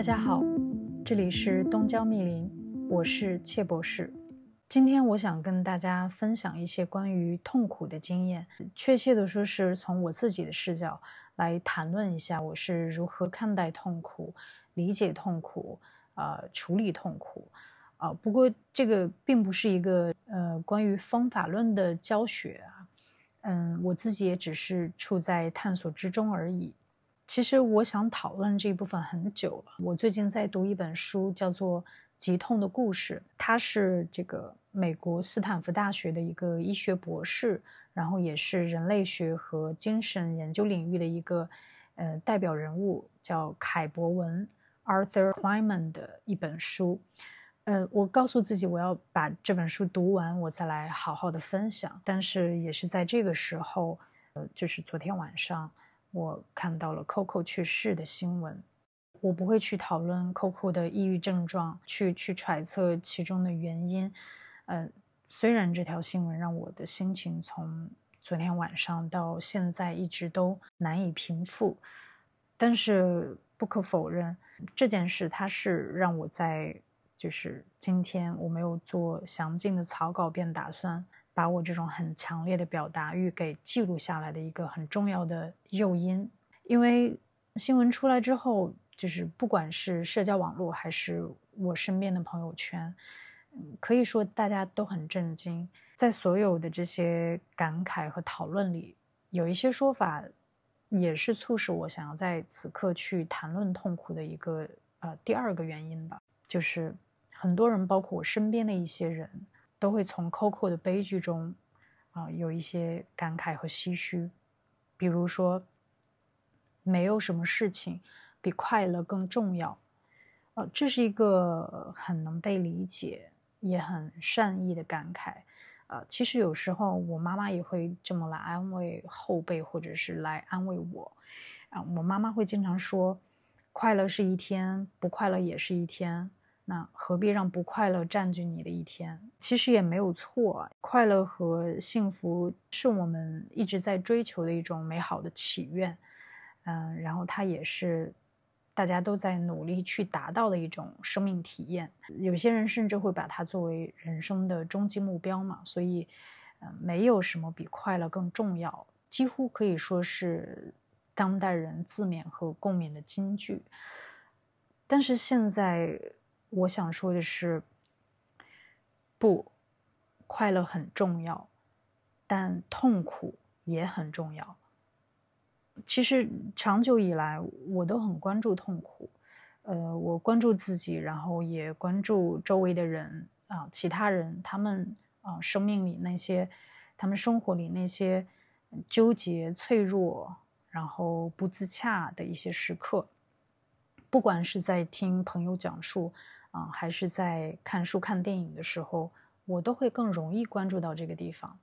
大家好，这里是东郊密林，我是切博士。今天我想跟大家分享一些关于痛苦的经验，确切的说是从我自己的视角来谈论一下我是如何看待痛苦、理解痛苦、呃处理痛苦。啊，不过这个并不是一个呃关于方法论的教学啊，嗯，我自己也只是处在探索之中而已。其实我想讨论这一部分很久了。我最近在读一本书，叫做《疾痛的故事》，他是这个美国斯坦福大学的一个医学博士，然后也是人类学和精神研究领域的一个呃代表人物，叫凯博文 （Arthur Kleinman） 的一本书。呃，我告诉自己我要把这本书读完，我再来好好的分享。但是也是在这个时候，呃，就是昨天晚上。我看到了 Coco 去世的新闻，我不会去讨论 Coco 的抑郁症状，去去揣测其中的原因。嗯，虽然这条新闻让我的心情从昨天晚上到现在一直都难以平复，但是不可否认，这件事它是让我在就是今天我没有做详尽的草稿，便打算。把我这种很强烈的表达欲给记录下来的一个很重要的诱因，因为新闻出来之后，就是不管是社交网络还是我身边的朋友圈，可以说大家都很震惊。在所有的这些感慨和讨论里，有一些说法也是促使我想要在此刻去谈论痛苦的一个呃第二个原因吧，就是很多人，包括我身边的一些人。都会从 Coco 的悲剧中，啊，有一些感慨和唏嘘，比如说，没有什么事情比快乐更重要，啊，这是一个很能被理解也很善意的感慨，啊，其实有时候我妈妈也会这么来安慰后辈，或者是来安慰我，啊，我妈妈会经常说，快乐是一天，不快乐也是一天。那何必让不快乐占据你的一天？其实也没有错，快乐和幸福是我们一直在追求的一种美好的祈愿，嗯，然后它也是大家都在努力去达到的一种生命体验。有些人甚至会把它作为人生的终极目标嘛。所以，嗯，没有什么比快乐更重要，几乎可以说是当代人自勉和共勉的金句。但是现在。我想说的是，不，快乐很重要，但痛苦也很重要。其实长久以来，我都很关注痛苦，呃，我关注自己，然后也关注周围的人啊，其他人，他们啊，生命里那些，他们生活里那些纠结、脆弱，然后不自洽的一些时刻，不管是在听朋友讲述。啊，还是在看书、看电影的时候，我都会更容易关注到这个地方。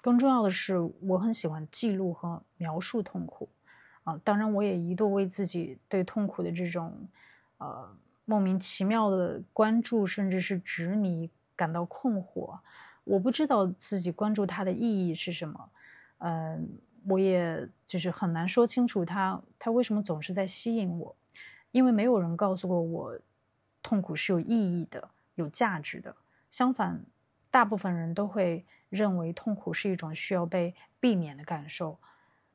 更重要的是，我很喜欢记录和描述痛苦。啊，当然，我也一度为自己对痛苦的这种，呃，莫名其妙的关注，甚至是执迷感到困惑。我不知道自己关注它的意义是什么。嗯，我也就是很难说清楚它，它为什么总是在吸引我，因为没有人告诉过我。痛苦是有意义的、有价值的。相反，大部分人都会认为痛苦是一种需要被避免的感受。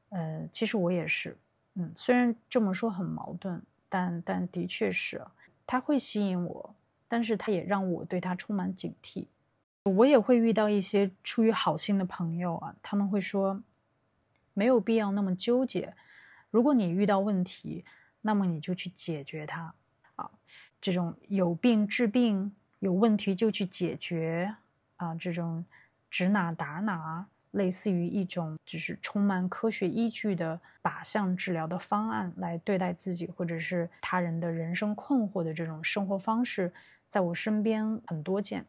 呃，其实我也是。嗯，虽然这么说很矛盾，但但的确是，它会吸引我，但是它也让我对它充满警惕。我也会遇到一些出于好心的朋友啊，他们会说，没有必要那么纠结。如果你遇到问题，那么你就去解决它。啊。这种有病治病，有问题就去解决啊！这种指哪打哪，类似于一种就是充满科学依据的靶向治疗的方案来对待自己或者是他人的人生困惑的这种生活方式，在我身边很多见。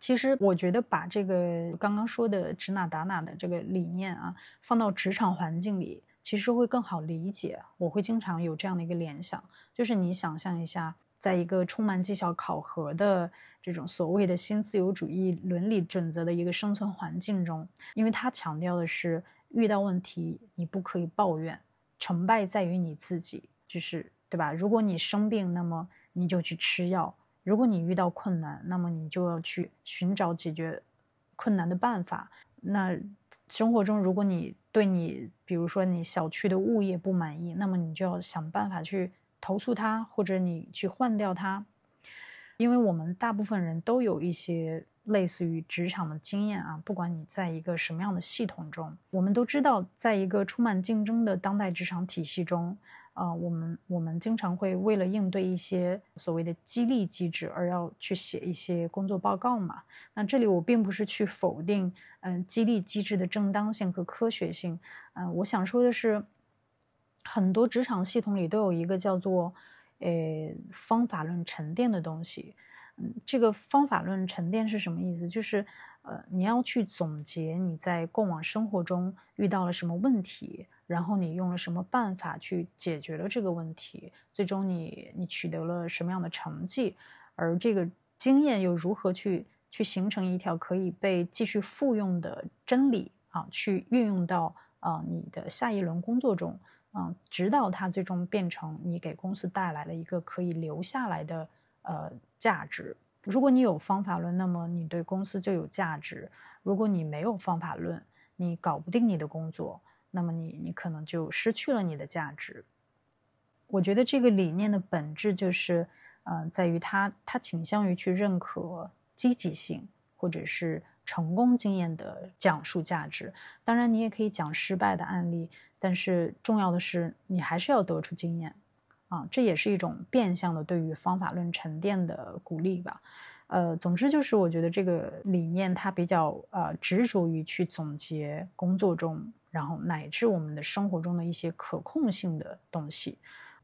其实我觉得把这个刚刚说的指哪打哪的这个理念啊，放到职场环境里，其实会更好理解。我会经常有这样的一个联想，就是你想象一下。在一个充满绩效考核的这种所谓的新自由主义伦理准则的一个生存环境中，因为他强调的是遇到问题你不可以抱怨，成败在于你自己，就是对吧？如果你生病，那么你就去吃药；如果你遇到困难，那么你就要去寻找解决困难的办法。那生活中，如果你对你，比如说你小区的物业不满意，那么你就要想办法去投诉他，或者你去换掉他。因为我们大部分人都有一些类似于职场的经验啊，不管你在一个什么样的系统中，我们都知道，在一个充满竞争的当代职场体系中。啊，我们我们经常会为了应对一些所谓的激励机制而要去写一些工作报告嘛。那这里我并不是去否定，嗯，激励机制的正当性和科学性。嗯，我想说的是，很多职场系统里都有一个叫做，呃，方法论沉淀的东西。嗯，这个方法论沉淀是什么意思？就是，呃，你要去总结你在过往生活中遇到了什么问题。然后你用了什么办法去解决了这个问题？最终你你取得了什么样的成绩？而这个经验又如何去去形成一条可以被继续复用的真理啊？去运用到啊你的下一轮工作中啊，直到它最终变成你给公司带来了一个可以留下来的呃价值。如果你有方法论，那么你对公司就有价值；如果你没有方法论，你搞不定你的工作。那么你你可能就失去了你的价值。我觉得这个理念的本质就是，呃，在于它它倾向于去认可积极性或者是成功经验的讲述价值。当然，你也可以讲失败的案例，但是重要的是你还是要得出经验啊，这也是一种变相的对于方法论沉淀的鼓励吧。呃，总之就是我觉得这个理念它比较呃执着于去总结工作中。然后乃至我们的生活中的一些可控性的东西，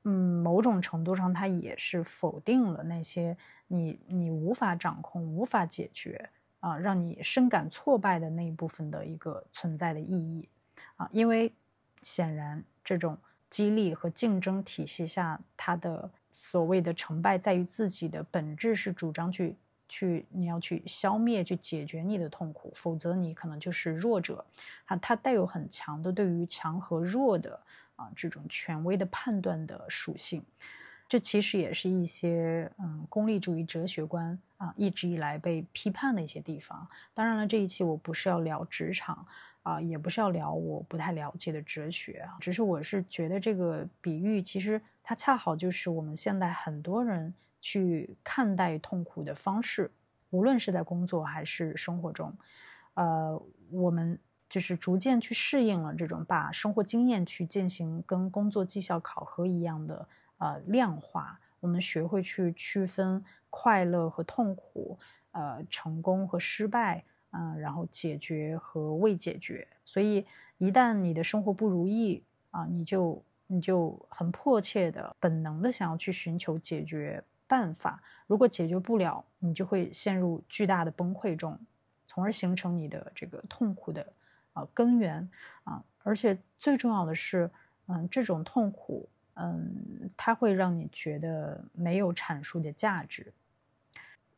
嗯，某种程度上它也是否定了那些你你无法掌控、无法解决啊，让你深感挫败的那一部分的一个存在的意义啊，因为显然这种激励和竞争体系下，它的所谓的成败在于自己的本质是主张去。去，你要去消灭、去解决你的痛苦，否则你可能就是弱者。啊，它带有很强的对于强和弱的啊这种权威的判断的属性。这其实也是一些嗯功利主义哲学观啊一直以来被批判的一些地方。当然了，这一期我不是要聊职场啊，也不是要聊我不太了解的哲学啊，只是我是觉得这个比喻其实它恰好就是我们现在很多人。去看待痛苦的方式，无论是在工作还是生活中，呃，我们就是逐渐去适应了这种把生活经验去进行跟工作绩效考核一样的呃量化。我们学会去区分快乐和痛苦，呃，成功和失败，嗯，然后解决和未解决。所以，一旦你的生活不如意啊，你就你就很迫切的、本能的想要去寻求解决。办法，如果解决不了，你就会陷入巨大的崩溃中，从而形成你的这个痛苦的啊根源啊。而且最重要的是，嗯，这种痛苦，嗯，它会让你觉得没有阐述的价值。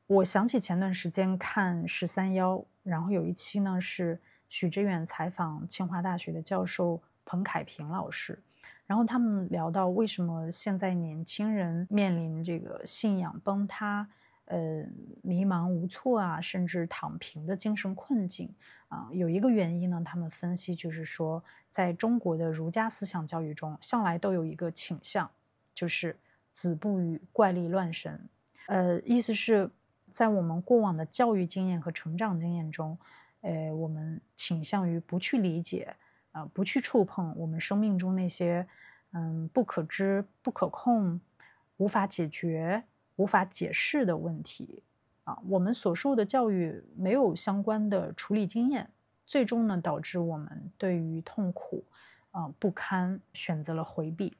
我想起前段时间看十三幺，然后有一期呢是许知远采访清华大学的教授彭凯平老师。然后他们聊到为什么现在年轻人面临这个信仰崩塌、呃迷茫无措啊，甚至躺平的精神困境啊，有一个原因呢，他们分析就是说，在中国的儒家思想教育中，向来都有一个倾向，就是子不语怪力乱神。呃，意思是，在我们过往的教育经验和成长经验中，呃，我们倾向于不去理解。啊，不去触碰我们生命中那些，嗯，不可知、不可控、无法解决、无法解释的问题。啊，我们所受的教育没有相关的处理经验，最终呢，导致我们对于痛苦，啊，不堪，选择了回避。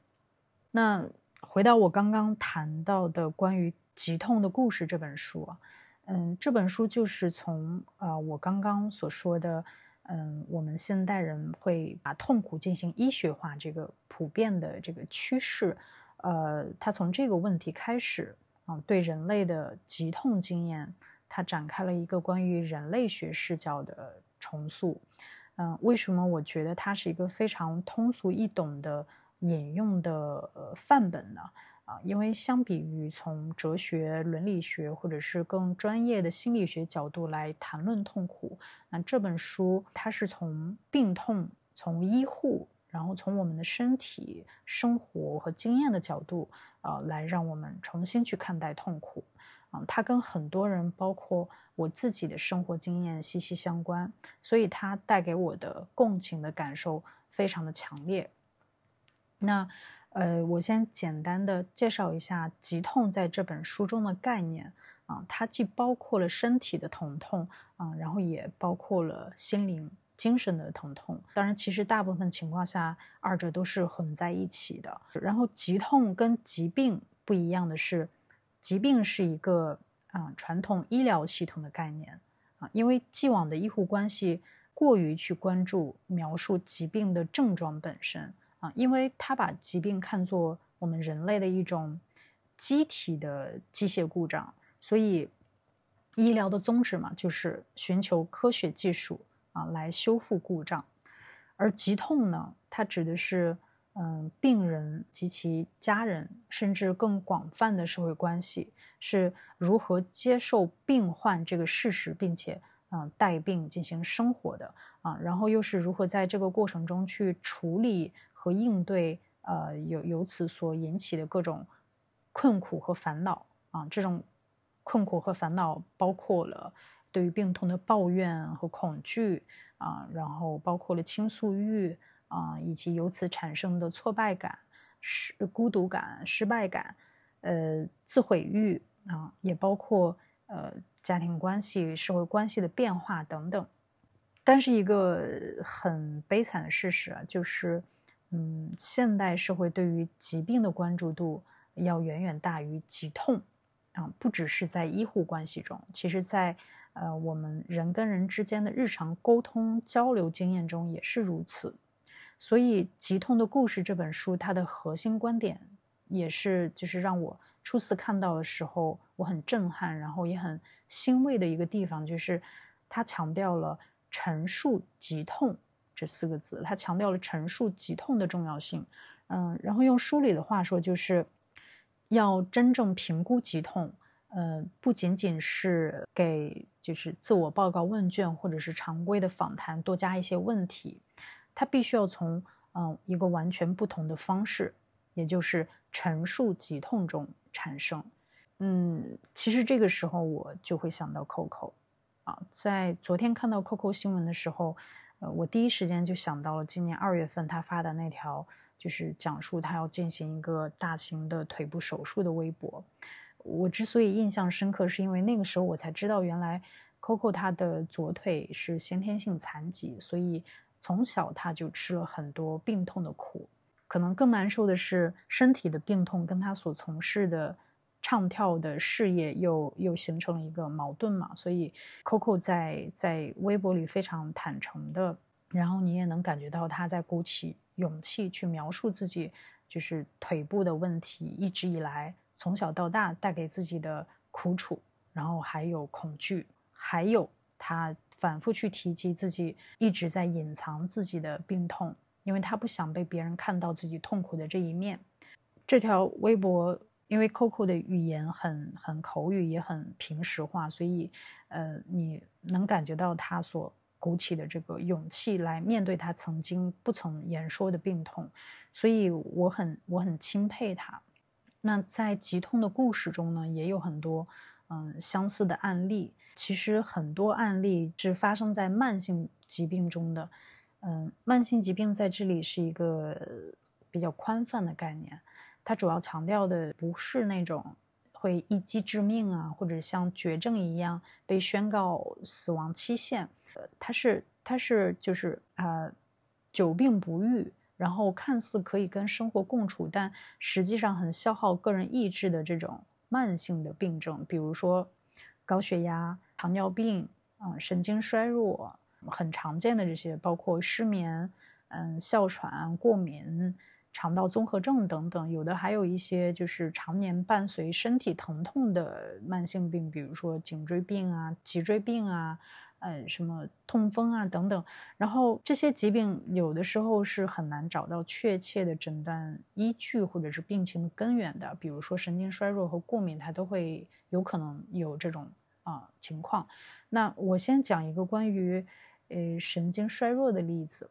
那回到我刚刚谈到的关于《极痛的故事》这本书啊，嗯，这本书就是从啊，我刚刚所说的。嗯，我们现代人会把痛苦进行医学化，这个普遍的这个趋势，呃，它从这个问题开始啊，对人类的疾痛经验，它展开了一个关于人类学视角的重塑。嗯，为什么我觉得它是一个非常通俗易懂的引用的范本呢？啊，因为相比于从哲学、伦理学或者是更专业的心理学角度来谈论痛苦，那这本书它是从病痛、从医护，然后从我们的身体、生活和经验的角度，呃，来让我们重新去看待痛苦。啊，它跟很多人，包括我自己的生活经验息息相关，所以它带给我的共情的感受非常的强烈。那。呃，我先简单的介绍一下疾痛在这本书中的概念啊，它既包括了身体的疼痛啊，然后也包括了心灵、精神的疼痛。当然，其实大部分情况下，二者都是混在一起的。然后，疾痛跟疾病不一样的是，疾病是一个啊传统医疗系统的概念啊，因为既往的医护关系过于去关注描述疾病的症状本身。啊，因为他把疾病看作我们人类的一种机体的机械故障，所以医疗的宗旨嘛，就是寻求科学技术啊来修复故障。而疾痛呢，它指的是嗯病人及其家人，甚至更广泛的社会关系是如何接受病患这个事实，并且嗯带病进行生活的啊，然后又是如何在这个过程中去处理。和应对，呃，由由此所引起的各种困苦和烦恼啊，这种困苦和烦恼包括了对于病痛的抱怨和恐惧啊，然后包括了倾诉欲啊，以及由此产生的挫败感、失孤独感、失败感，呃，自毁欲啊，也包括呃家庭关系、社会关系的变化等等。但是一个很悲惨的事实啊，就是。嗯，现代社会对于疾病的关注度要远远大于疾痛，啊，不只是在医护关系中，其实在呃我们人跟人之间的日常沟通交流经验中也是如此。所以，《疾痛的故事》这本书它的核心观点，也是就是让我初次看到的时候我很震撼，然后也很欣慰的一个地方，就是它强调了陈述疾痛。这四个字，他强调了陈述疾痛的重要性，嗯，然后用书里的话说，就是要真正评估疾痛，呃，不仅仅是给就是自我报告问卷或者是常规的访谈多加一些问题，他必须要从嗯一个完全不同的方式，也就是陈述疾痛中产生。嗯，其实这个时候我就会想到 Coco，啊，在昨天看到 Coco 新闻的时候。我第一时间就想到了今年二月份他发的那条，就是讲述他要进行一个大型的腿部手术的微博。我之所以印象深刻，是因为那个时候我才知道，原来 Coco 他的左腿是先天性残疾，所以从小他就吃了很多病痛的苦。可能更难受的是身体的病痛跟他所从事的。唱跳的事业又又形成了一个矛盾嘛，所以 Coco 在在微博里非常坦诚的，然后你也能感觉到他在鼓起勇气去描述自己就是腿部的问题，一直以来从小到大带给自己的苦楚，然后还有恐惧，还有他反复去提及自己一直在隐藏自己的病痛，因为他不想被别人看到自己痛苦的这一面。这条微博。因为 Coco 的语言很很口语，也很平实化，所以，呃，你能感觉到他所鼓起的这个勇气来面对他曾经不曾言说的病痛，所以我很我很钦佩他。那在疾痛的故事中呢，也有很多嗯相似的案例。其实很多案例是发生在慢性疾病中的，嗯，慢性疾病在这里是一个比较宽泛的概念。它主要强调的不是那种会一击致命啊，或者像绝症一样被宣告死亡期限，呃，它是它是就是啊久病不愈，然后看似可以跟生活共处，但实际上很消耗个人意志的这种慢性的病症，比如说高血压、糖尿病啊、神经衰弱，很常见的这些，包括失眠、嗯、哮喘、过敏。肠道综合症等等，有的还有一些就是常年伴随身体疼痛的慢性病，比如说颈椎病啊、脊椎病啊，呃，什么痛风啊等等。然后这些疾病有的时候是很难找到确切的诊断依据或者是病情的根源的，比如说神经衰弱和过敏，它都会有可能有这种啊情况。那我先讲一个关于呃神经衰弱的例子。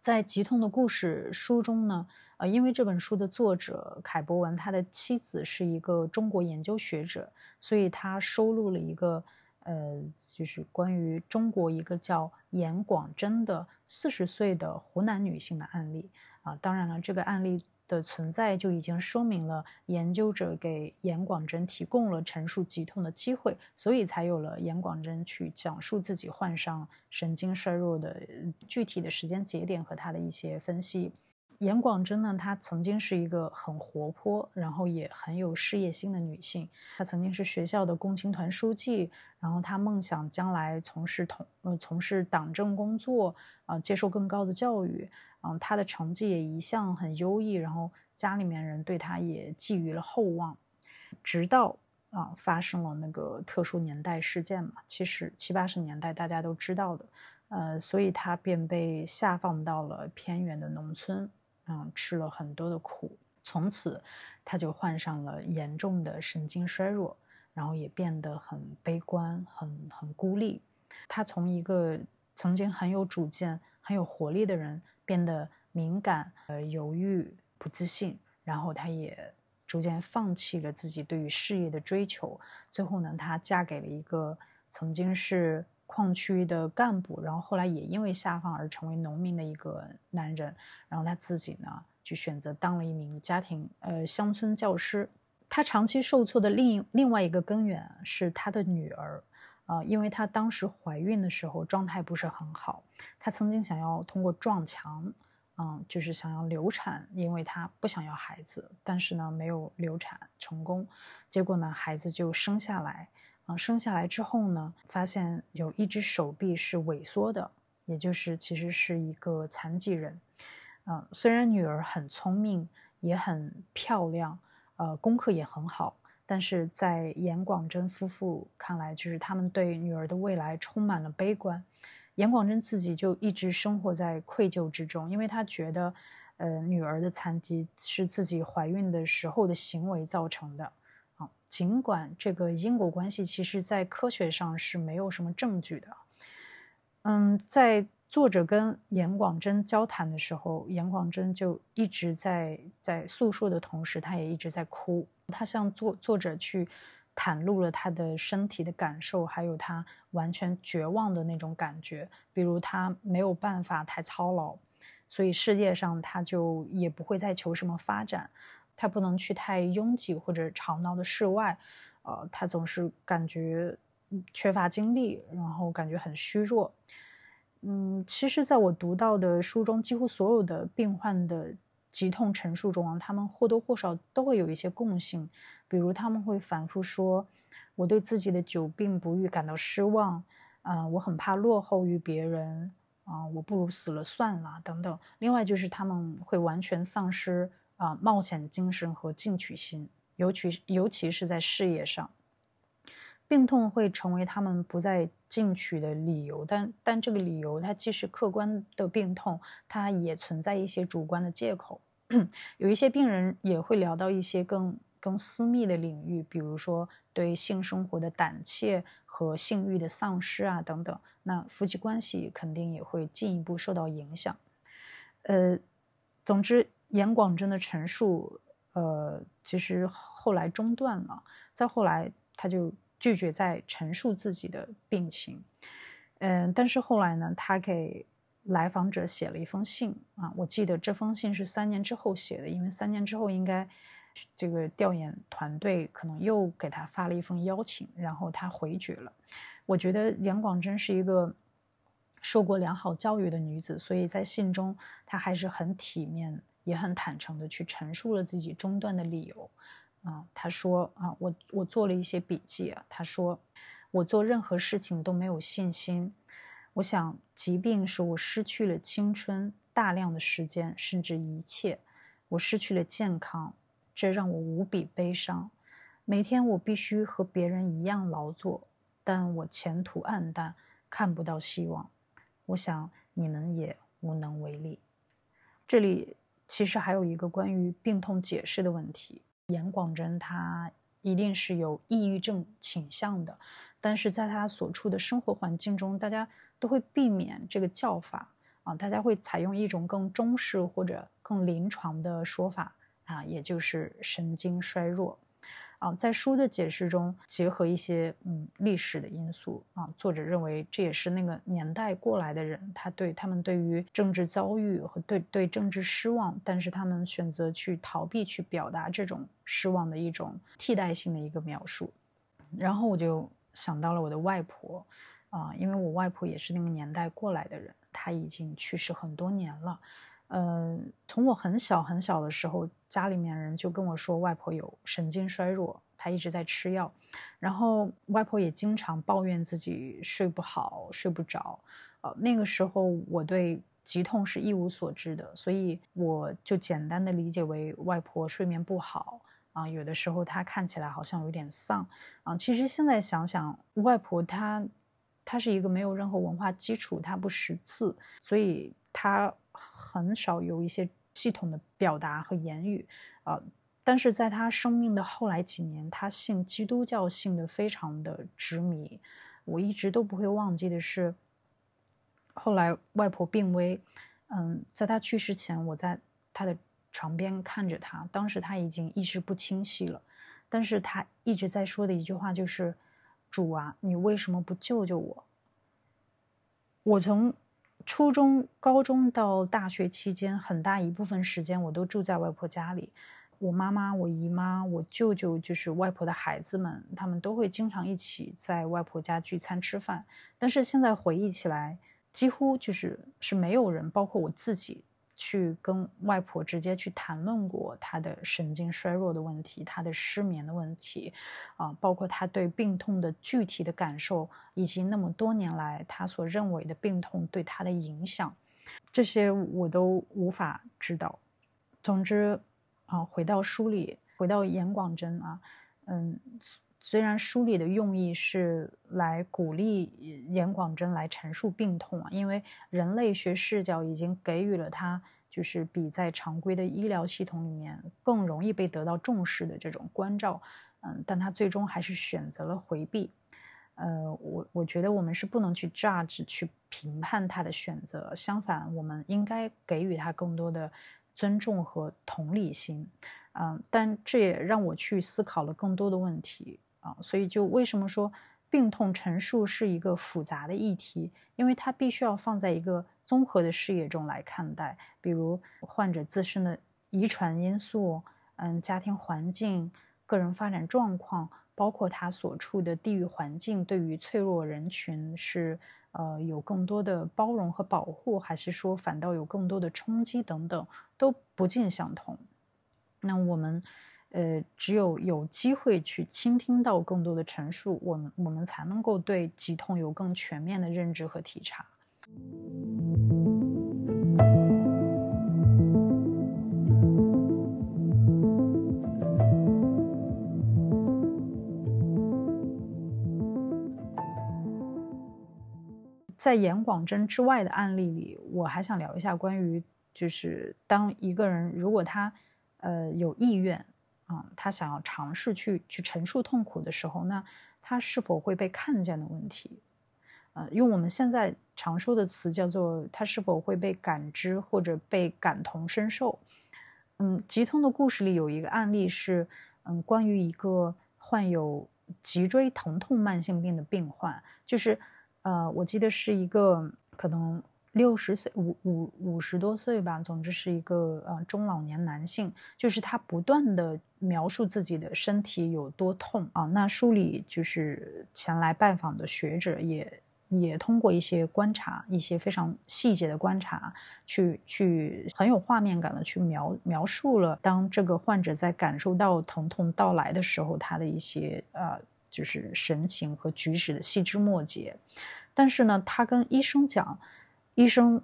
在《疾痛的故事》书中呢，呃，因为这本书的作者凯博文他的妻子是一个中国研究学者，所以他收录了一个，呃，就是关于中国一个叫严广珍的四十岁的湖南女性的案例啊。当然了，这个案例。的存在就已经说明了研究者给严广珍提供了陈述疾痛的机会，所以才有了严广珍去讲述自己患上神经衰弱的具体的时间节点和他的一些分析。严广珍呢，她曾经是一个很活泼，然后也很有事业心的女性。她曾经是学校的共青团书记，然后她梦想将来从事同呃从事党政工作，啊，接受更高的教育。嗯，他的成绩也一向很优异，然后家里面人对他也寄予了厚望，直到啊发生了那个特殊年代事件嘛，其实七八十年代大家都知道的，呃，所以他便被下放到了偏远的农村，嗯，吃了很多的苦，从此他就患上了严重的神经衰弱，然后也变得很悲观，很很孤立。他从一个曾经很有主见、很有活力的人。变得敏感、呃犹豫、不自信，然后她也逐渐放弃了自己对于事业的追求。最后呢，她嫁给了一个曾经是矿区的干部，然后后来也因为下放而成为农民的一个男人。然后她自己呢，就选择当了一名家庭呃乡村教师。她长期受挫的另一另外一个根源是她的女儿。啊，因为她当时怀孕的时候状态不是很好，她曾经想要通过撞墙，嗯，就是想要流产，因为她不想要孩子，但是呢没有流产成功，结果呢孩子就生下来，啊，生下来之后呢，发现有一只手臂是萎缩的，也就是其实是一个残疾人，嗯，虽然女儿很聪明，也很漂亮，呃，功课也很好。但是在严广珍夫妇看来，就是他们对女儿的未来充满了悲观。严广珍自己就一直生活在愧疚之中，因为他觉得，呃，女儿的残疾是自己怀孕的时候的行为造成的。啊，尽管这个因果关系其实在科学上是没有什么证据的。嗯，在。作者跟严广珍交谈的时候，严广珍就一直在在诉说的同时，他也一直在哭。他向作作者去袒露了他的身体的感受，还有他完全绝望的那种感觉。比如他没有办法太操劳，所以世界上他就也不会再求什么发展。他不能去太拥挤或者吵闹的室外，呃，他总是感觉缺乏精力，然后感觉很虚弱。嗯，其实，在我读到的书中，几乎所有的病患的疾痛陈述中啊，他们或多或少都会有一些共性，比如他们会反复说：“我对自己的久病不愈感到失望，啊，我很怕落后于别人，啊，我不如死了算了，等等。”另外就是他们会完全丧失啊冒险精神和进取心，尤其尤其是在事业上。病痛会成为他们不再进取的理由，但但这个理由它既是客观的病痛，它也存在一些主观的借口。有一些病人也会聊到一些更更私密的领域，比如说对性生活的胆怯和性欲的丧失啊等等。那夫妻关系肯定也会进一步受到影响。呃，总之，严广真的陈述，呃，其实后来中断了，再后来他就。拒绝再陈述自己的病情，嗯，但是后来呢，他给来访者写了一封信啊，我记得这封信是三年之后写的，因为三年之后应该这个调研团队可能又给他发了一封邀请，然后他回绝了。我觉得杨广真是一个受过良好教育的女子，所以在信中她还是很体面也很坦诚的去陈述了自己中断的理由。啊，他说啊，我我做了一些笔记啊。他说，我做任何事情都没有信心。我想，疾病使我失去了青春、大量的时间，甚至一切。我失去了健康，这让我无比悲伤。每天我必须和别人一样劳作，但我前途黯淡，看不到希望。我想你们也无能为力。这里其实还有一个关于病痛解释的问题。严广真他一定是有抑郁症倾向的，但是在他所处的生活环境中，大家都会避免这个叫法啊，大家会采用一种更中式或者更临床的说法啊，也就是神经衰弱。啊，在书的解释中，结合一些嗯历史的因素啊，作者认为这也是那个年代过来的人，他对他们对于政治遭遇和对对政治失望，但是他们选择去逃避去表达这种失望的一种替代性的一个描述。然后我就想到了我的外婆，啊，因为我外婆也是那个年代过来的人，她已经去世很多年了。嗯，从我很小很小的时候，家里面人就跟我说，外婆有神经衰弱，她一直在吃药，然后外婆也经常抱怨自己睡不好、睡不着。呃，那个时候我对疾痛是一无所知的，所以我就简单的理解为外婆睡眠不好啊，有的时候她看起来好像有点丧啊。其实现在想想，外婆她她是一个没有任何文化基础，她不识字，所以她。很少有一些系统的表达和言语，啊，但是在他生命的后来几年，他信基督教，信的非常的执迷。我一直都不会忘记的是，后来外婆病危，嗯，在他去世前，我在他的床边看着他，当时他已经意识不清晰了，但是他一直在说的一句话就是：“主啊，你为什么不救救我？”我从。初中、高中到大学期间，很大一部分时间我都住在外婆家里。我妈妈、我姨妈、我舅舅，就是外婆的孩子们，他们都会经常一起在外婆家聚餐吃饭。但是现在回忆起来，几乎就是是没有人，包括我自己。去跟外婆直接去谈论过她的神经衰弱的问题，她的失眠的问题，啊，包括她对病痛的具体的感受，以及那么多年来她所认为的病痛对她的影响，这些我都无法知道。总之，啊，回到书里，回到严广真啊，嗯，虽然书里的用意是来鼓励严广真来陈述病痛啊，因为人类学视角已经给予了他。就是比在常规的医疗系统里面更容易被得到重视的这种关照，嗯，但他最终还是选择了回避。呃，我我觉得我们是不能去 judge 去评判他的选择，相反，我们应该给予他更多的尊重和同理心。嗯，但这也让我去思考了更多的问题啊，所以就为什么说病痛陈述是一个复杂的议题？因为它必须要放在一个。综合的视野中来看待，比如患者自身的遗传因素，嗯，家庭环境、个人发展状况，包括他所处的地域环境，对于脆弱人群是呃有更多的包容和保护，还是说反倒有更多的冲击等等，都不尽相同。那我们呃只有有机会去倾听到更多的陈述，我们我们才能够对疾痛有更全面的认知和体察。在严广真之外的案例里，我还想聊一下关于，就是当一个人如果他，呃，有意愿，啊，他想要尝试去去陈述痛苦的时候，那他是否会被看见的问题。呃，用我们现在常说的词叫做他是否会被感知或者被感同身受。嗯，疾痛的故事里有一个案例是，嗯，关于一个患有脊椎疼痛慢性病的病患，就是，呃，我记得是一个可能六十岁五五五十多岁吧，总之是一个呃中老年男性，就是他不断的描述自己的身体有多痛啊。那书里就是前来拜访的学者也。也通过一些观察，一些非常细节的观察，去去很有画面感的去描描述了当这个患者在感受到疼痛到来的时候，他的一些呃，就是神情和举止的细枝末节。但是呢，他跟医生讲，医生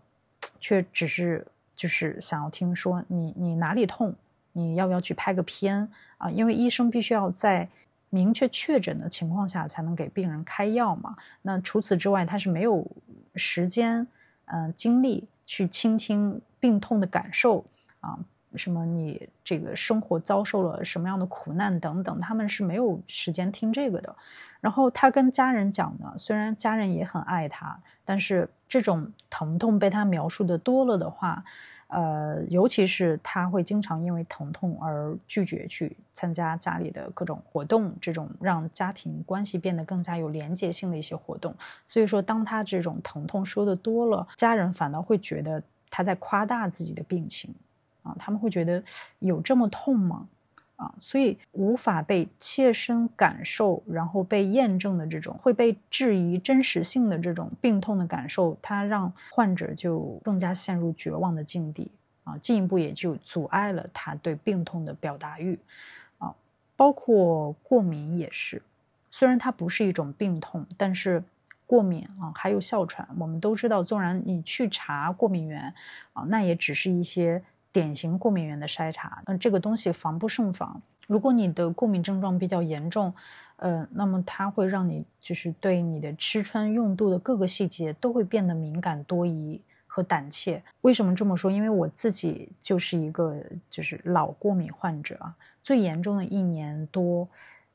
却只是就是想要听说你你哪里痛，你要不要去拍个片啊？因为医生必须要在明确确诊的情况下才能给病人开药嘛。那除此之外，他是没有时间、嗯精力去倾听病痛的感受啊。什么？你这个生活遭受了什么样的苦难等等，他们是没有时间听这个的。然后他跟家人讲呢，虽然家人也很爱他，但是这种疼痛被他描述的多了的话，呃，尤其是他会经常因为疼痛而拒绝去参加家里的各种活动，这种让家庭关系变得更加有连结性的一些活动。所以说，当他这种疼痛说的多了，家人反倒会觉得他在夸大自己的病情。啊，他们会觉得有这么痛吗？啊，所以无法被切身感受，然后被验证的这种会被质疑真实性的这种病痛的感受，它让患者就更加陷入绝望的境地啊，进一步也就阻碍了他对病痛的表达欲啊，包括过敏也是，虽然它不是一种病痛，但是过敏啊还有哮喘，我们都知道，纵然你去查过敏源啊，那也只是一些。典型过敏源的筛查，那这个东西防不胜防。如果你的过敏症状比较严重，呃，那么它会让你就是对你的吃穿用度的各个细节都会变得敏感多疑和胆怯。为什么这么说？因为我自己就是一个就是老过敏患者啊，最严重的一年多，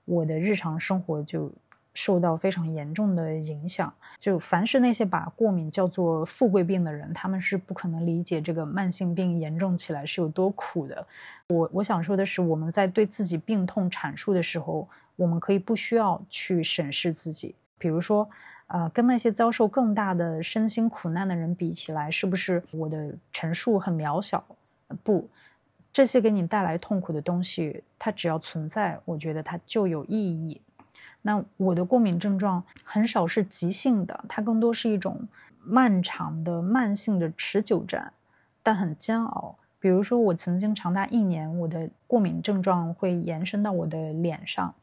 我的日常生活就。受到非常严重的影响。就凡是那些把过敏叫做富贵病的人，他们是不可能理解这个慢性病严重起来是有多苦的。我我想说的是，我们在对自己病痛阐述的时候，我们可以不需要去审视自己。比如说，呃，跟那些遭受更大的身心苦难的人比起来，是不是我的陈述很渺小？不，这些给你带来痛苦的东西，它只要存在，我觉得它就有意义。那我的过敏症状很少是急性的，它更多是一种漫长的慢性的持久战，但很煎熬。比如说，我曾经长达一年，我的过敏症状会延伸到我的脸上。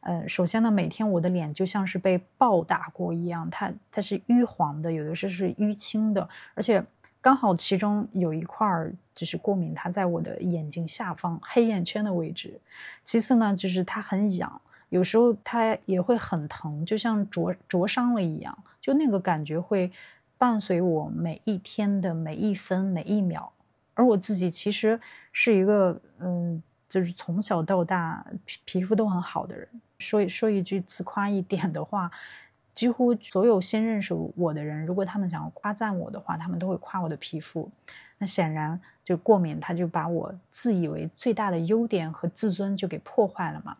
呃，首先呢，每天我的脸就像是被暴打过一样，它它是淤黄的，有的时候是淤青的，而且刚好其中有一块儿就是过敏，它在我的眼睛下方黑眼圈的位置。其次呢，就是它很痒。有时候它也会很疼，就像灼灼伤了一样，就那个感觉会伴随我每一天的每一分每一秒。而我自己其实是一个，嗯，就是从小到大皮皮肤都很好的人。说说一句自夸一点的话，几乎所有新认识我的人，如果他们想要夸赞我的话，他们都会夸我的皮肤。那显然就过敏，他就把我自以为最大的优点和自尊就给破坏了嘛。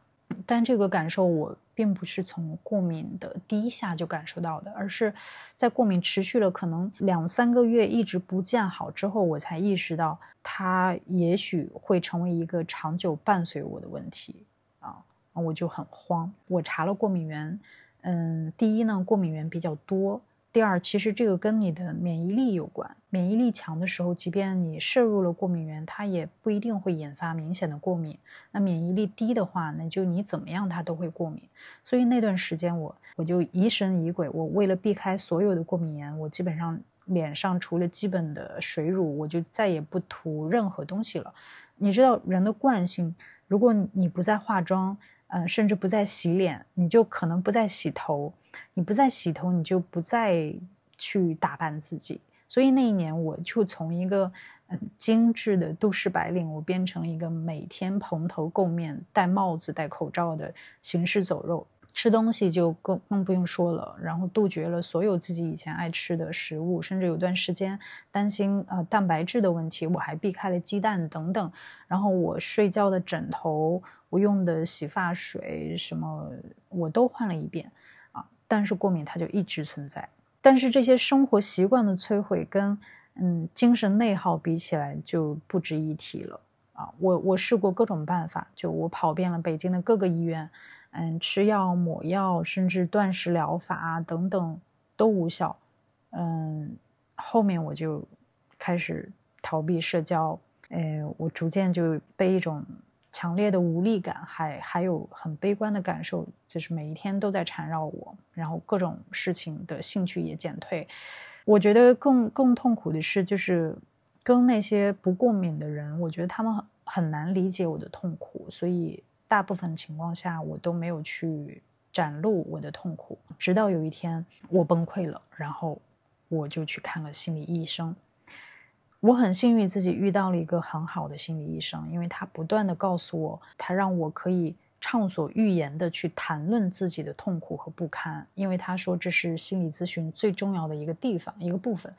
但这个感受我并不是从过敏的第一下就感受到的，而是在过敏持续了可能两三个月一直不见好之后，我才意识到它也许会成为一个长久伴随我的问题啊，我就很慌。我查了过敏源，嗯，第一呢，过敏源比较多。第二，其实这个跟你的免疫力有关。免疫力强的时候，即便你摄入了过敏源，它也不一定会引发明显的过敏。那免疫力低的话，那就你怎么样它都会过敏。所以那段时间我我就疑神疑鬼，我为了避开所有的过敏源，我基本上脸上除了基本的水乳，我就再也不涂任何东西了。你知道人的惯性，如果你不再化妆。嗯，甚至不再洗脸，你就可能不再洗头；你不再洗头，你就不再去打扮自己。所以那一年，我就从一个嗯精致的都市白领，我变成了一个每天蓬头垢面、戴帽子、戴口罩的行尸走肉。吃东西就更更不用说了，然后杜绝了所有自己以前爱吃的食物，甚至有段时间担心呃蛋白质的问题，我还避开了鸡蛋等等。然后我睡觉的枕头，我用的洗发水什么我都换了一遍啊，但是过敏它就一直存在。但是这些生活习惯的摧毁跟嗯精神内耗比起来就不值一提了啊！我我试过各种办法，就我跑遍了北京的各个医院。嗯，吃药、抹药，甚至断食疗法等等都无效。嗯，后面我就开始逃避社交。哎，我逐渐就被一种强烈的无力感，还还有很悲观的感受，就是每一天都在缠绕我。然后各种事情的兴趣也减退。我觉得更更痛苦的是，就是跟那些不过敏的人，我觉得他们很难理解我的痛苦，所以。大部分情况下我都没有去展露我的痛苦，直到有一天我崩溃了，然后我就去看了心理医生。我很幸运自己遇到了一个很好的心理医生，因为他不断的告诉我，他让我可以畅所欲言的去谈论自己的痛苦和不堪，因为他说这是心理咨询最重要的一个地方一个部分。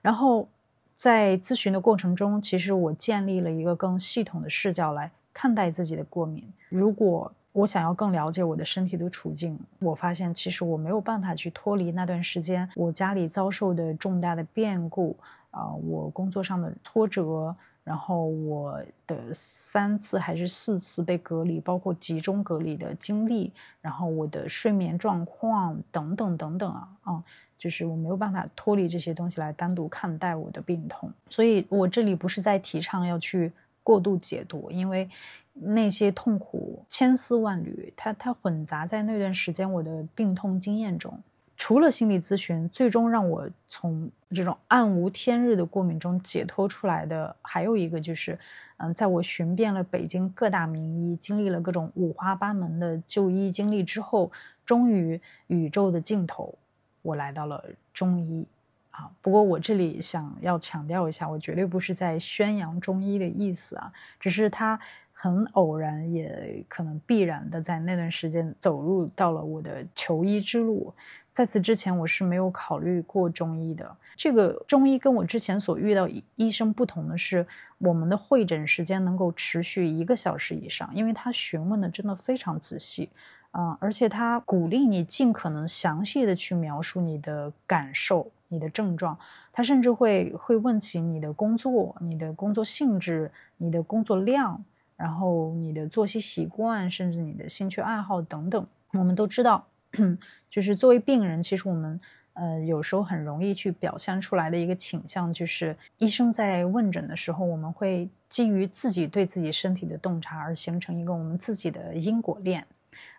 然后在咨询的过程中，其实我建立了一个更系统的视角来看待自己的过敏。如果我想要更了解我的身体的处境，我发现其实我没有办法去脱离那段时间我家里遭受的重大的变故。啊，我工作上的挫折，然后我的三次还是四次被隔离，包括集中隔离的经历，然后我的睡眠状况等等等等啊，啊，就是我没有办法脱离这些东西来单独看待我的病痛，所以我这里不是在提倡要去过度解读，因为那些痛苦千丝万缕，它它混杂在那段时间我的病痛经验中。除了心理咨询，最终让我从这种暗无天日的过敏中解脱出来的，还有一个就是，嗯，在我寻遍了北京各大名医，经历了各种五花八门的就医经历之后，终于宇宙的尽头，我来到了中医。啊，不过我这里想要强调一下，我绝对不是在宣扬中医的意思啊，只是他。很偶然，也可能必然的，在那段时间走入到了我的求医之路。在此之前，我是没有考虑过中医的。这个中医跟我之前所遇到医生不同的是，我们的会诊时间能够持续一个小时以上，因为他询问的真的非常仔细，嗯，而且他鼓励你尽可能详细的去描述你的感受、你的症状。他甚至会会问起你的工作、你的工作性质、你的工作量。然后你的作息习惯，甚至你的兴趣爱好等等，我们都知道，就是作为病人，其实我们呃有时候很容易去表现出来的一个倾向，就是医生在问诊的时候，我们会基于自己对自己身体的洞察而形成一个我们自己的因果链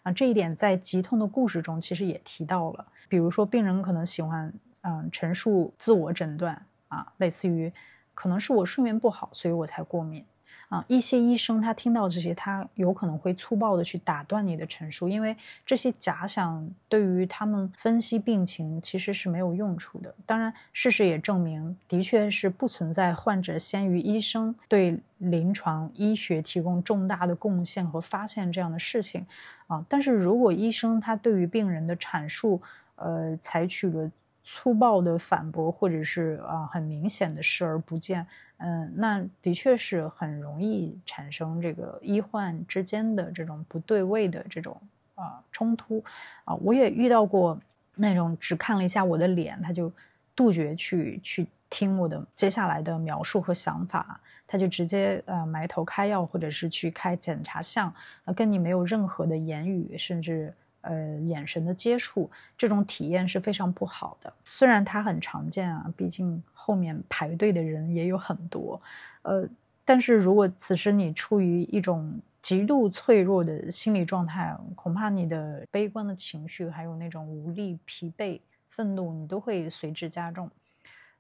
啊。这一点在急痛的故事中其实也提到了，比如说病人可能喜欢嗯陈述自我诊断啊，类似于可能是我睡眠不好，所以我才过敏。啊，一些医生他听到这些，他有可能会粗暴的去打断你的陈述，因为这些假想对于他们分析病情其实是没有用处的。当然，事实也证明，的确是不存在患者先于医生对临床医学提供重大的贡献和发现这样的事情。啊，但是如果医生他对于病人的阐述，呃，采取了粗暴的反驳，或者是啊很明显的视而不见。嗯，那的确是很容易产生这个医患之间的这种不对位的这种啊冲突啊。我也遇到过那种只看了一下我的脸，他就杜绝去去听我的接下来的描述和想法，他就直接呃埋头开药，或者是去开检查项，啊跟你没有任何的言语，甚至。呃，眼神的接触，这种体验是非常不好的。虽然它很常见啊，毕竟后面排队的人也有很多。呃，但是如果此时你处于一种极度脆弱的心理状态，恐怕你的悲观的情绪，还有那种无力、疲惫、愤怒，你都会随之加重。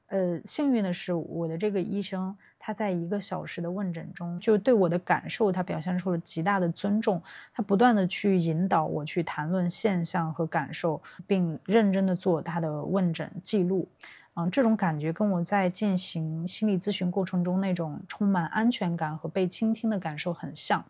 呃，幸运的是，我的这个医生。他在一个小时的问诊中，就对我的感受，他表现出了极大的尊重。他不断的去引导我去谈论现象和感受，并认真的做他的问诊记录。嗯，这种感觉跟我在进行心理咨询过程中那种充满安全感和被倾听的感受很像。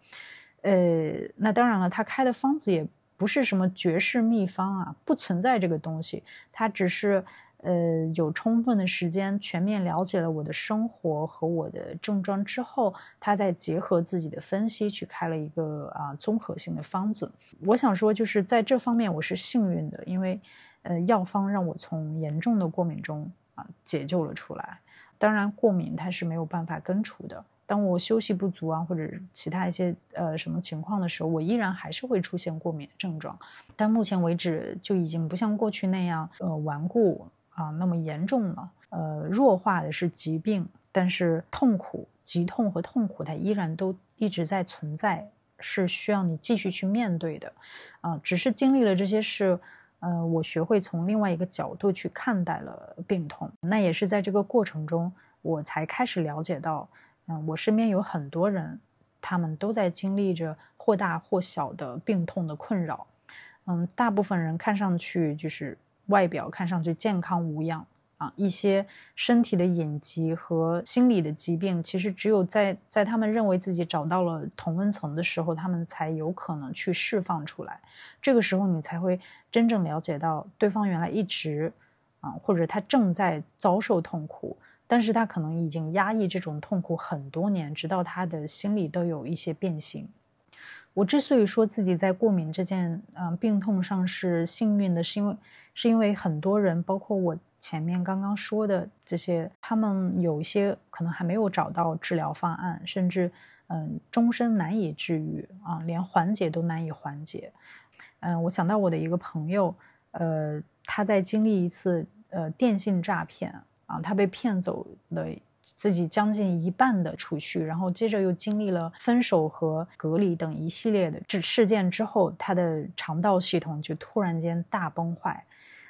呃，那当然了，他开的方子也不是什么绝世秘方啊，不存在这个东西，他只是。呃，有充分的时间全面了解了我的生活和我的症状之后，他再结合自己的分析去开了一个啊综合性的方子。我想说，就是在这方面我是幸运的，因为呃药方让我从严重的过敏中啊解救了出来。当然，过敏它是没有办法根除的。当我休息不足啊，或者其他一些呃什么情况的时候，我依然还是会出现过敏的症状。但目前为止就已经不像过去那样呃顽固。啊，那么严重了，呃，弱化的是疾病，但是痛苦、疾痛和痛苦，它依然都一直在存在，是需要你继续去面对的，啊，只是经历了这些事，呃，我学会从另外一个角度去看待了病痛，那也是在这个过程中，我才开始了解到，嗯，我身边有很多人他们都在经历着或大或小的病痛的困扰。嗯，大部分人看上去就是外表看上去健康无恙。啊，一些身体的隐疾和心理的疾病，其实只有在在他们认为自己找到了同温层的时候，他们才有可能去释放出来。这个时候，你才会真正了解到对方原来一直啊，或者他正在遭受痛苦，但是他可能已经压抑这种痛苦很多年，直到他的心里都有一些变形。我之所以说自己在过敏这件嗯病痛上是幸运的，是因为是因为很多人，包括我前面刚刚说的这些，他们有一些可能还没有找到治疗方案，甚至嗯终身难以治愈啊，连缓解都难以缓解。嗯，我想到我的一个朋友，呃，他在经历一次呃电信诈骗啊，他被骗走了。自己将近一半的储蓄，然后接着又经历了分手和隔离等一系列的事事件之后，他的肠道系统就突然间大崩坏。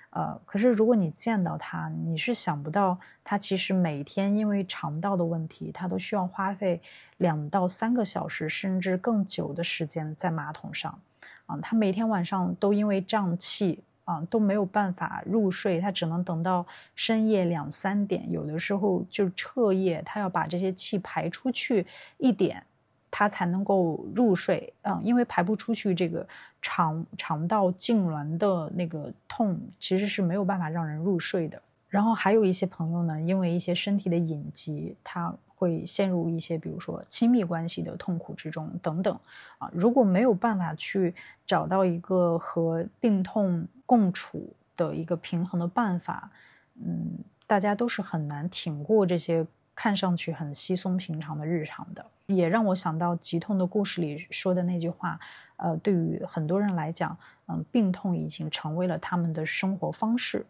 呃，可是如果你见到他，你是想不到他其实每天因为肠道的问题，他都需要花费两到三个小时甚至更久的时间在马桶上。啊，他每天晚上都因为胀气。啊，都没有办法入睡，他只能等到深夜两三点，有的时候就彻夜，他要把这些气排出去一点，他才能够入睡。嗯，因为排不出去，这个肠肠道痉挛的那个痛，其实是没有办法让人入睡的。然后还有一些朋友呢，因为一些身体的隐疾，他。会陷入一些，比如说亲密关系的痛苦之中等等，啊，如果没有办法去找到一个和病痛共处的一个平衡的办法，嗯，大家都是很难挺过这些看上去很稀松平常的日常的。也让我想到《疾痛的故事》里说的那句话，呃，对于很多人来讲，嗯，病痛已经成为了他们的生活方式。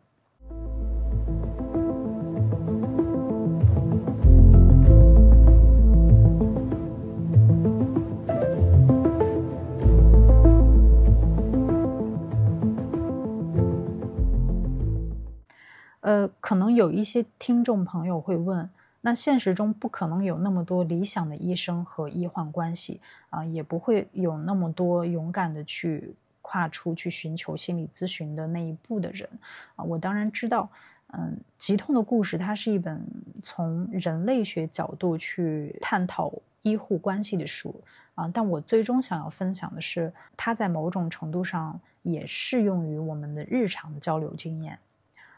呃，可能有一些听众朋友会问，那现实中不可能有那么多理想的医生和医患关系啊，也不会有那么多勇敢的去跨出去寻求心理咨询的那一步的人啊。我当然知道，嗯，疾痛的故事它是一本从人类学角度去探讨医护关系的书啊，但我最终想要分享的是，它在某种程度上也适用于我们的日常交流经验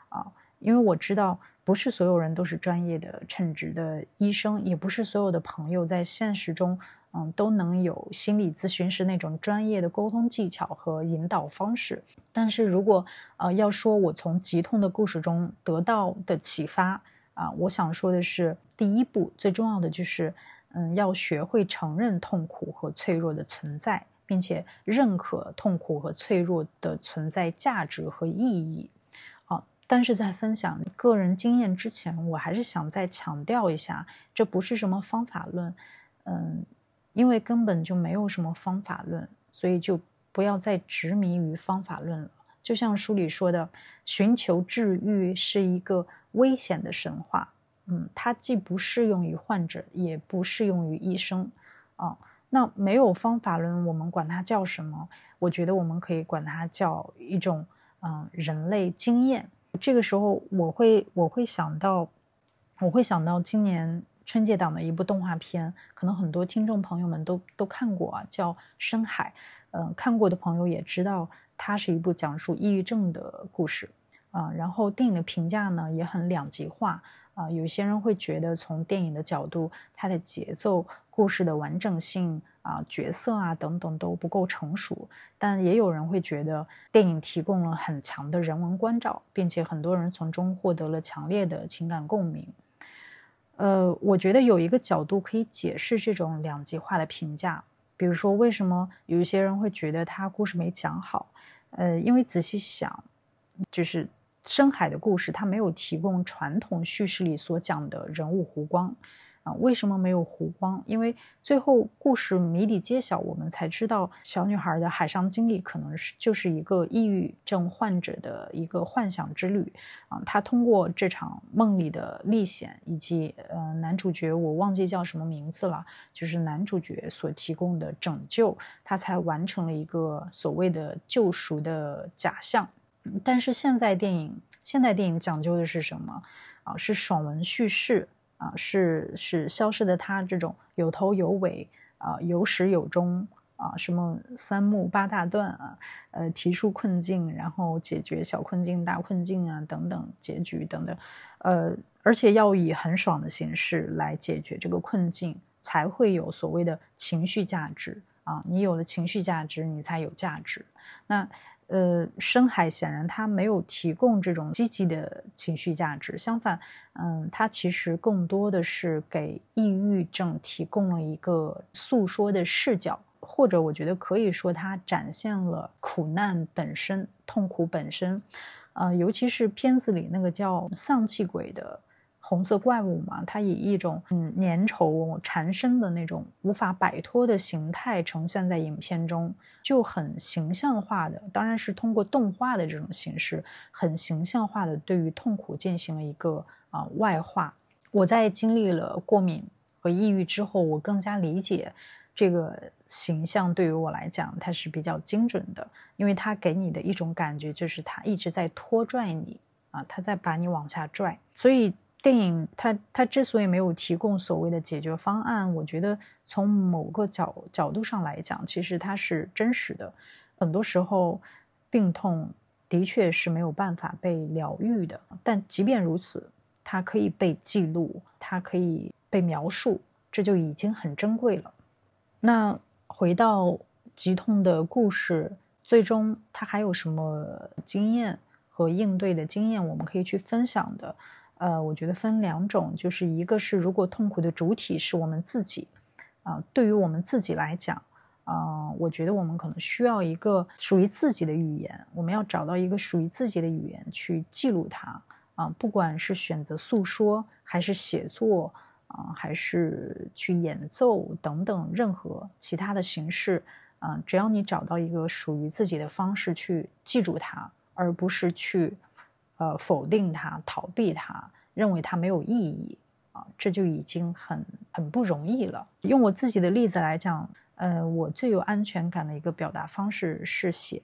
啊。因为我知道，不是所有人都是专业的称职的医生，也不是所有的朋友在现实中，嗯，都能有心理咨询师那种专业的沟通技巧和引导方式。但是如果，呃，要说我从疾痛的故事中得到的启发，啊，我想说的是，第一步最重要的就是，嗯，要学会承认痛苦和脆弱的存在，并且认可痛苦和脆弱的存在价值和意义。但是在分享个人经验之前，我还是想再强调一下，这不是什么方法论，嗯，因为根本就没有什么方法论，所以就不要再执迷于方法论了。就像书里说的，寻求治愈是一个危险的神话，嗯，它既不适用于患者，也不适用于医生，啊，那没有方法论，我们管它叫什么？我觉得我们可以管它叫一种，嗯，人类经验。这个时候，我会我会想到，我会想到今年春节档的一部动画片，可能很多听众朋友们都都看过啊，叫《深海》。嗯，看过的朋友也知道，它是一部讲述抑郁症的故事啊。然后电影的评价呢也很两极化啊，有些人会觉得从电影的角度，它的节奏、故事的完整性。啊，角色啊等等都不够成熟，但也有人会觉得电影提供了很强的人文关照，并且很多人从中获得了强烈的情感共鸣。呃，我觉得有一个角度可以解释这种两极化的评价，比如说为什么有一些人会觉得他故事没讲好？呃，因为仔细想，就是深海的故事，它没有提供传统叙事里所讲的人物弧光。为什么没有湖光？因为最后故事谜底揭晓，我们才知道小女孩的海上经历可能是就是一个抑郁症患者的一个幻想之旅啊。她通过这场梦里的历险，以及呃男主角我忘记叫什么名字了，就是男主角所提供的拯救，他才完成了一个所谓的救赎的假象。但是现在电影，现代电影讲究的是什么啊？是爽文叙事。啊，是是消失的他这种有头有尾啊，有始有终啊，什么三幕八大段啊，呃，提出困境，然后解决小困境、大困境啊，等等结局等等，呃，而且要以很爽的形式来解决这个困境，才会有所谓的情绪价值啊。你有了情绪价值，你才有价值。那。呃，深海显然它没有提供这种积极的情绪价值，相反，嗯，它其实更多的是给抑郁症提供了一个诉说的视角，或者我觉得可以说它展现了苦难本身、痛苦本身，呃，尤其是片子里那个叫丧气鬼的。红色怪物嘛，它以一种嗯粘稠缠身的那种无法摆脱的形态呈现在影片中，就很形象化的，当然是通过动画的这种形式，很形象化的对于痛苦进行了一个啊外化。我在经历了过敏和抑郁之后，我更加理解这个形象对于我来讲，它是比较精准的，因为它给你的一种感觉就是它一直在拖拽你啊，它在把你往下拽，所以。电影它它之所以没有提供所谓的解决方案，我觉得从某个角角度上来讲，其实它是真实的。很多时候，病痛的确是没有办法被疗愈的，但即便如此，它可以被记录，它可以被描述，这就已经很珍贵了。那回到疾痛的故事，最终它还有什么经验和应对的经验，我们可以去分享的？呃，我觉得分两种，就是一个是如果痛苦的主体是我们自己，啊，对于我们自己来讲，啊，我觉得我们可能需要一个属于自己的语言，我们要找到一个属于自己的语言去记录它，啊，不管是选择诉说，还是写作，啊，还是去演奏等等任何其他的形式，啊，只要你找到一个属于自己的方式去记住它，而不是去。呃，否定它，逃避它，认为它没有意义啊，这就已经很很不容易了。用我自己的例子来讲，呃，我最有安全感的一个表达方式是写，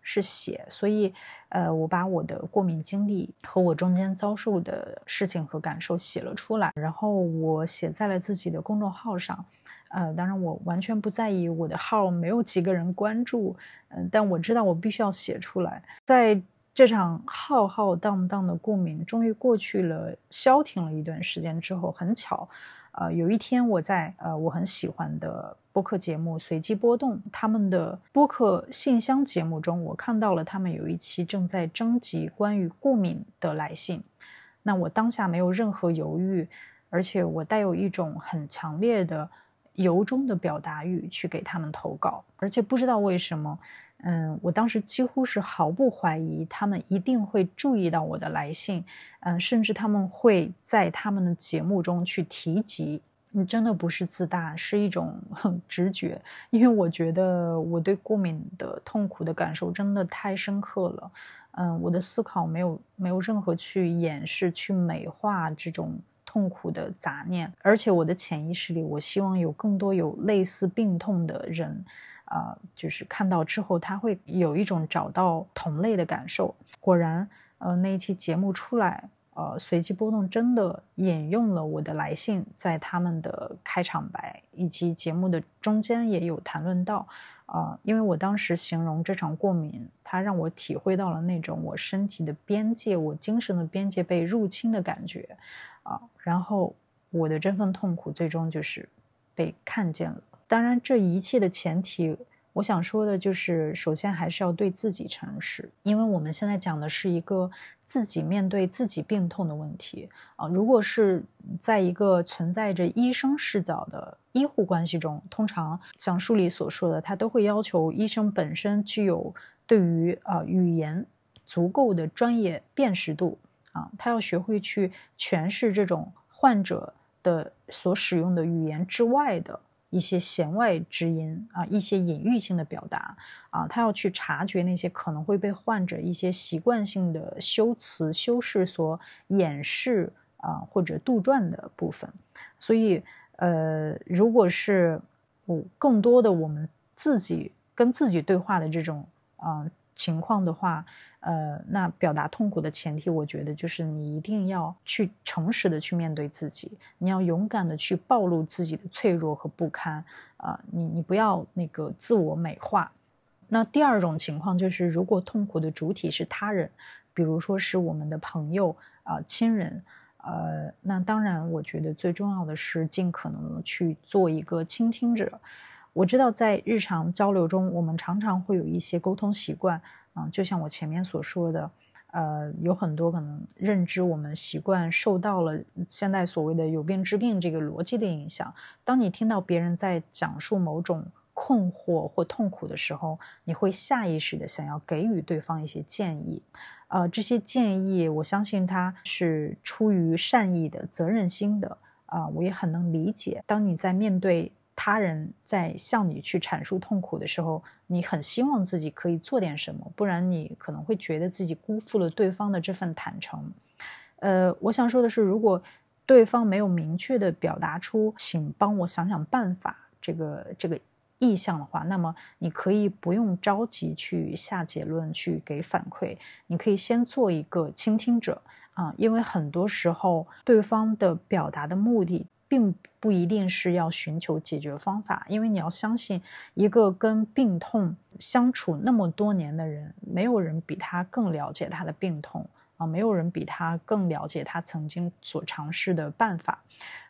是写。所以，呃，我把我的过敏经历和我中间遭受的事情和感受写了出来，然后我写在了自己的公众号上。呃，当然，我完全不在意我的号没有几个人关注，嗯，但我知道我必须要写出来，在。这场浩浩荡荡的过敏终于过去了，消停了一段时间之后，很巧，呃，有一天我在呃我很喜欢的播客节目《随机波动》他们的播客信箱节目中，我看到了他们有一期正在征集关于过敏的来信。那我当下没有任何犹豫，而且我带有一种很强烈的由衷的表达欲去给他们投稿，而且不知道为什么。嗯，我当时几乎是毫不怀疑，他们一定会注意到我的来信，嗯，甚至他们会在他们的节目中去提及。你真的不是自大，是一种很直觉，因为我觉得我对过敏的痛苦的感受真的太深刻了。嗯，我的思考没有没有任何去掩饰、去美化这种痛苦的杂念，而且我的潜意识里，我希望有更多有类似病痛的人。啊，就是看到之后，他会有一种找到同类的感受。果然，呃，那一期节目出来，呃，随机波动真的引用了我的来信，在他们的开场白以及节目的中间也有谈论到。啊，因为我当时形容这场过敏，它让我体会到了那种我身体的边界、我精神的边界被入侵的感觉。啊，然后我的这份痛苦最终就是被看见了。当然，这一切的前提，我想说的就是，首先还是要对自己诚实，因为我们现在讲的是一个自己面对自己病痛的问题啊。如果是在一个存在着医生视角的医护关系中，通常像书里所说的，他都会要求医生本身具有对于啊语言足够的专业辨识度啊，他要学会去诠释这种患者。的所使用的语言之外的一些弦外之音啊，一些隐喻性的表达啊，他要去察觉那些可能会被患者一些习惯性的修辞修饰所掩饰啊或者杜撰的部分。所以，呃，如果是我更多的我们自己跟自己对话的这种啊情况的话。呃，那表达痛苦的前提，我觉得就是你一定要去诚实的去面对自己，你要勇敢的去暴露自己的脆弱和不堪啊，你你不要那个自我美化。那第二种情况就是，如果痛苦的主体是他人，比如说是我们的朋友啊、亲人，呃，那当然，我觉得最重要的是尽可能的去做一个倾听者。我知道在日常交流中，我们常常会有一些沟通习惯。啊，就像我前面所说的，呃，有很多可能认知我们习惯受到了现在所谓的有病治病这个逻辑的影响。当你听到别人在讲述某种困惑或痛苦的时候，你会下意识的想要给予对方一些建议。呃，这些建议，我相信他是出于善意的、责任心的。啊，我也很能理解，当你在面对。他人在向你去阐述痛苦的时候，你很希望自己可以做点什么，不然你可能会觉得自己辜负了对方的这份坦诚。呃，我想说的是，如果对方没有明确的表达出“请帮我想想办法”这个这个意向的话，那么你可以不用着急去下结论、去给反馈，你可以先做一个倾听者啊，因为很多时候对方的表达的目的。并不一定是要寻求解决方法，因为你要相信，一个跟病痛相处那么多年的人，没有人比他更了解他的病痛啊，没有人比他更了解他曾经所尝试的办法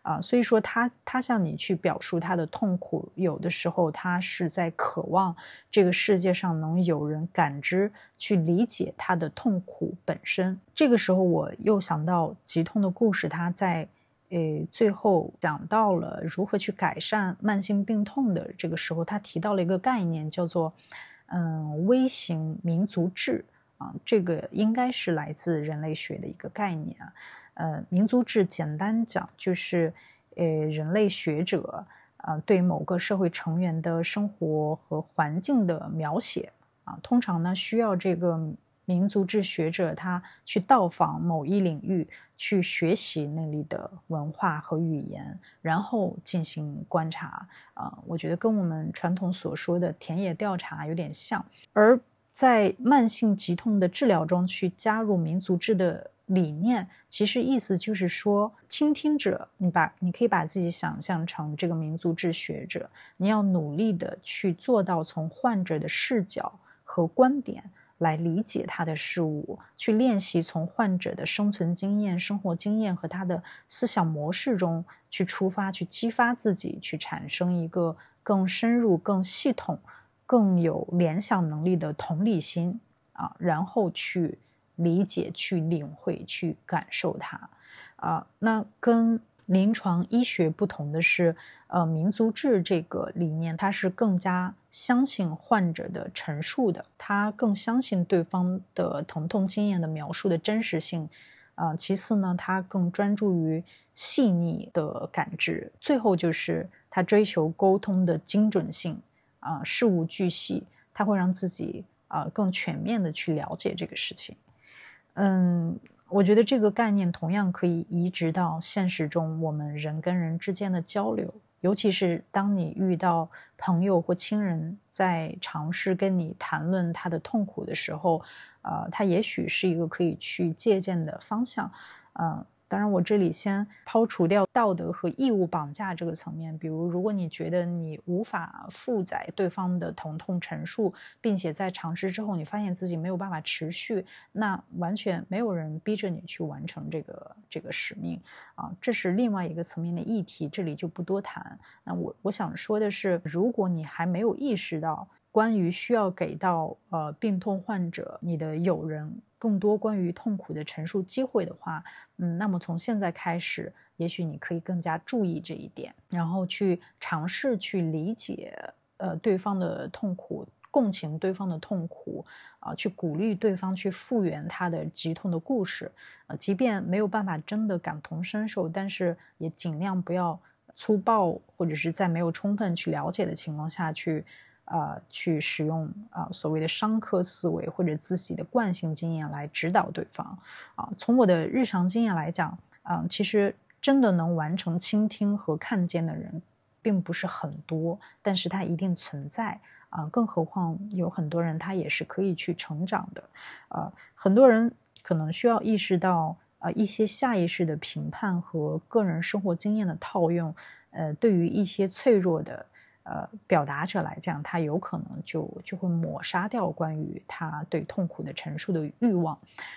啊，所以说他他向你去表述他的痛苦，有的时候他是在渴望这个世界上能有人感知、去理解他的痛苦本身。这个时候，我又想到疾痛的故事，他在。诶，最后讲到了如何去改善慢性病痛的这个时候，他提到了一个概念，叫做“嗯微型民族志”啊，这个应该是来自人类学的一个概念啊。呃，民族志简单讲就是，呃，人类学者啊对某个社会成员的生活和环境的描写啊，通常呢需要这个。民族志学者他去到访某一领域，去学习那里的文化和语言，然后进行观察。啊，我觉得跟我们传统所说的田野调查有点像。而在慢性疾痛的治疗中，去加入民族志的理念，其实意思就是说，倾听者，你把你可以把自己想象成这个民族志学者，你要努力的去做到从患者的视角和观点。来理解他的事物，去练习从患者的生存经验、生活经验和他的思想模式中去出发，去激发自己，去产生一个更深入、更系统、更有联想能力的同理心啊，然后去理解、去领会、去感受它啊，那跟。临床医学不同的是，呃，民族志这个理念，它是更加相信患者的陈述的，他更相信对方的疼痛经验的描述的真实性，啊，其次呢，他更专注于细腻的感知，最后就是他追求沟通的精准性，啊，事无巨细，他会让自己啊更全面的去了解这个事情，嗯。我觉得这个概念同样可以移植到现实中，我们人跟人之间的交流，尤其是当你遇到朋友或亲人在尝试跟你谈论他的痛苦的时候，呃，他也许是一个可以去借鉴的方向，嗯。当然，我这里先抛除掉道德和义务绑架这个层面。比如，如果你觉得你无法负载对方的疼痛陈述，并且在尝试之后你发现自己没有办法持续，那完全没有人逼着你去完成这个这个使命啊，这是另外一个层面的议题，这里就不多谈。那我我想说的是，如果你还没有意识到。关于需要给到呃病痛患者你的友人更多关于痛苦的陈述机会的话，嗯，那么从现在开始，也许你可以更加注意这一点，然后去尝试去理解呃对方的痛苦，共情对方的痛苦，啊，去鼓励对方去复原他的疾痛的故事，呃，即便没有办法真的感同身受，但是也尽量不要粗暴，或者是在没有充分去了解的情况下去，呃，去使用啊所谓的商科思维或者自己的惯性经验来指导对方，啊，从我的日常经验来讲，啊，其实真的能完成倾听和看见的人，并不是很多，但是它一定存在。啊，更何况有很多人他也是可以去成长的，呃，很多人可能需要意识到，呃，一些下意识的评判和个人生活经验的套用，呃，对于一些脆弱的呃表达者来讲，他有可能就就会抹杀掉关于他对痛苦的陈述的欲望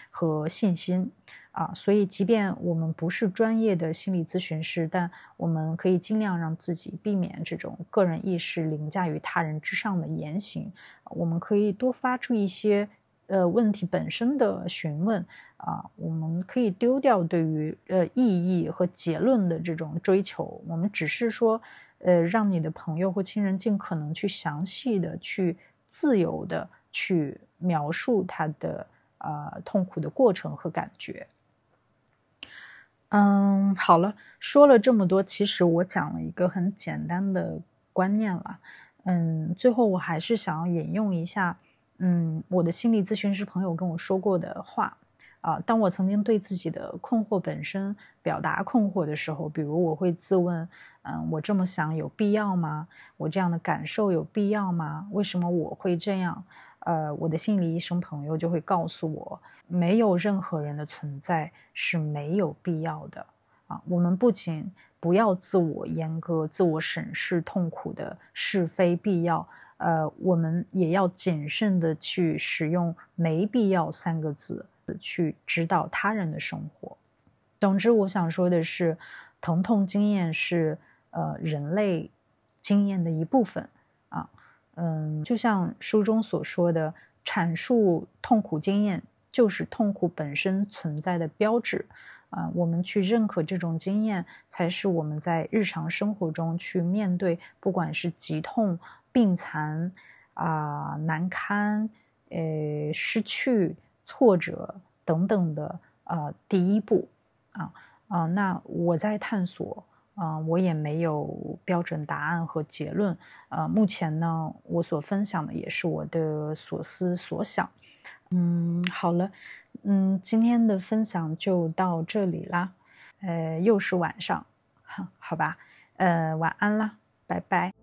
和信心。啊，所以即便我们不是专业的心理咨询师，但我们可以尽量让自己避免这种个人意识凌驾于他人之上的言行。我们可以多发出一些呃问题本身的询问啊，我们可以丢掉对于呃意义和结论的这种追求。我们只是说，呃，让你的朋友或亲人尽可能去详细的、去自由的去描述他的呃痛苦的过程和感觉。嗯，好了，说了这么多，其实我讲了一个很简单的观念了。嗯，最后我还是想要引用一下，嗯，我的心理咨询师朋友跟我说过的话啊。当我曾经对自己的困惑本身表达困惑的时候，比如我会自问，嗯，我这么想有必要吗？我这样的感受有必要吗？为什么我会这样？呃，我的心理医生朋友就会告诉我，没有任何人的存在是没有必要的啊。我们不仅不要自我阉割、自我审视痛苦的是非必要，呃，我们也要谨慎的去使用“没必要”三个字去指导他人的生活。总之，我想说的是，疼痛经验是呃人类经验的一部分啊。嗯，就像书中所说的，阐述痛苦经验就是痛苦本身存在的标志。啊，我们去认可这种经验，才是我们在日常生活中去面对，不管是疾痛、病残、啊难堪、呃失去、挫折等等的呃第一步。啊啊，那我在探索。啊，我也没有标准答案和结论。呃，目前呢，我所分享的也是我的所思所想。嗯，好了，嗯，今天的分享就到这里啦。呃，又是晚上，好吧，呃，晚安啦，拜拜。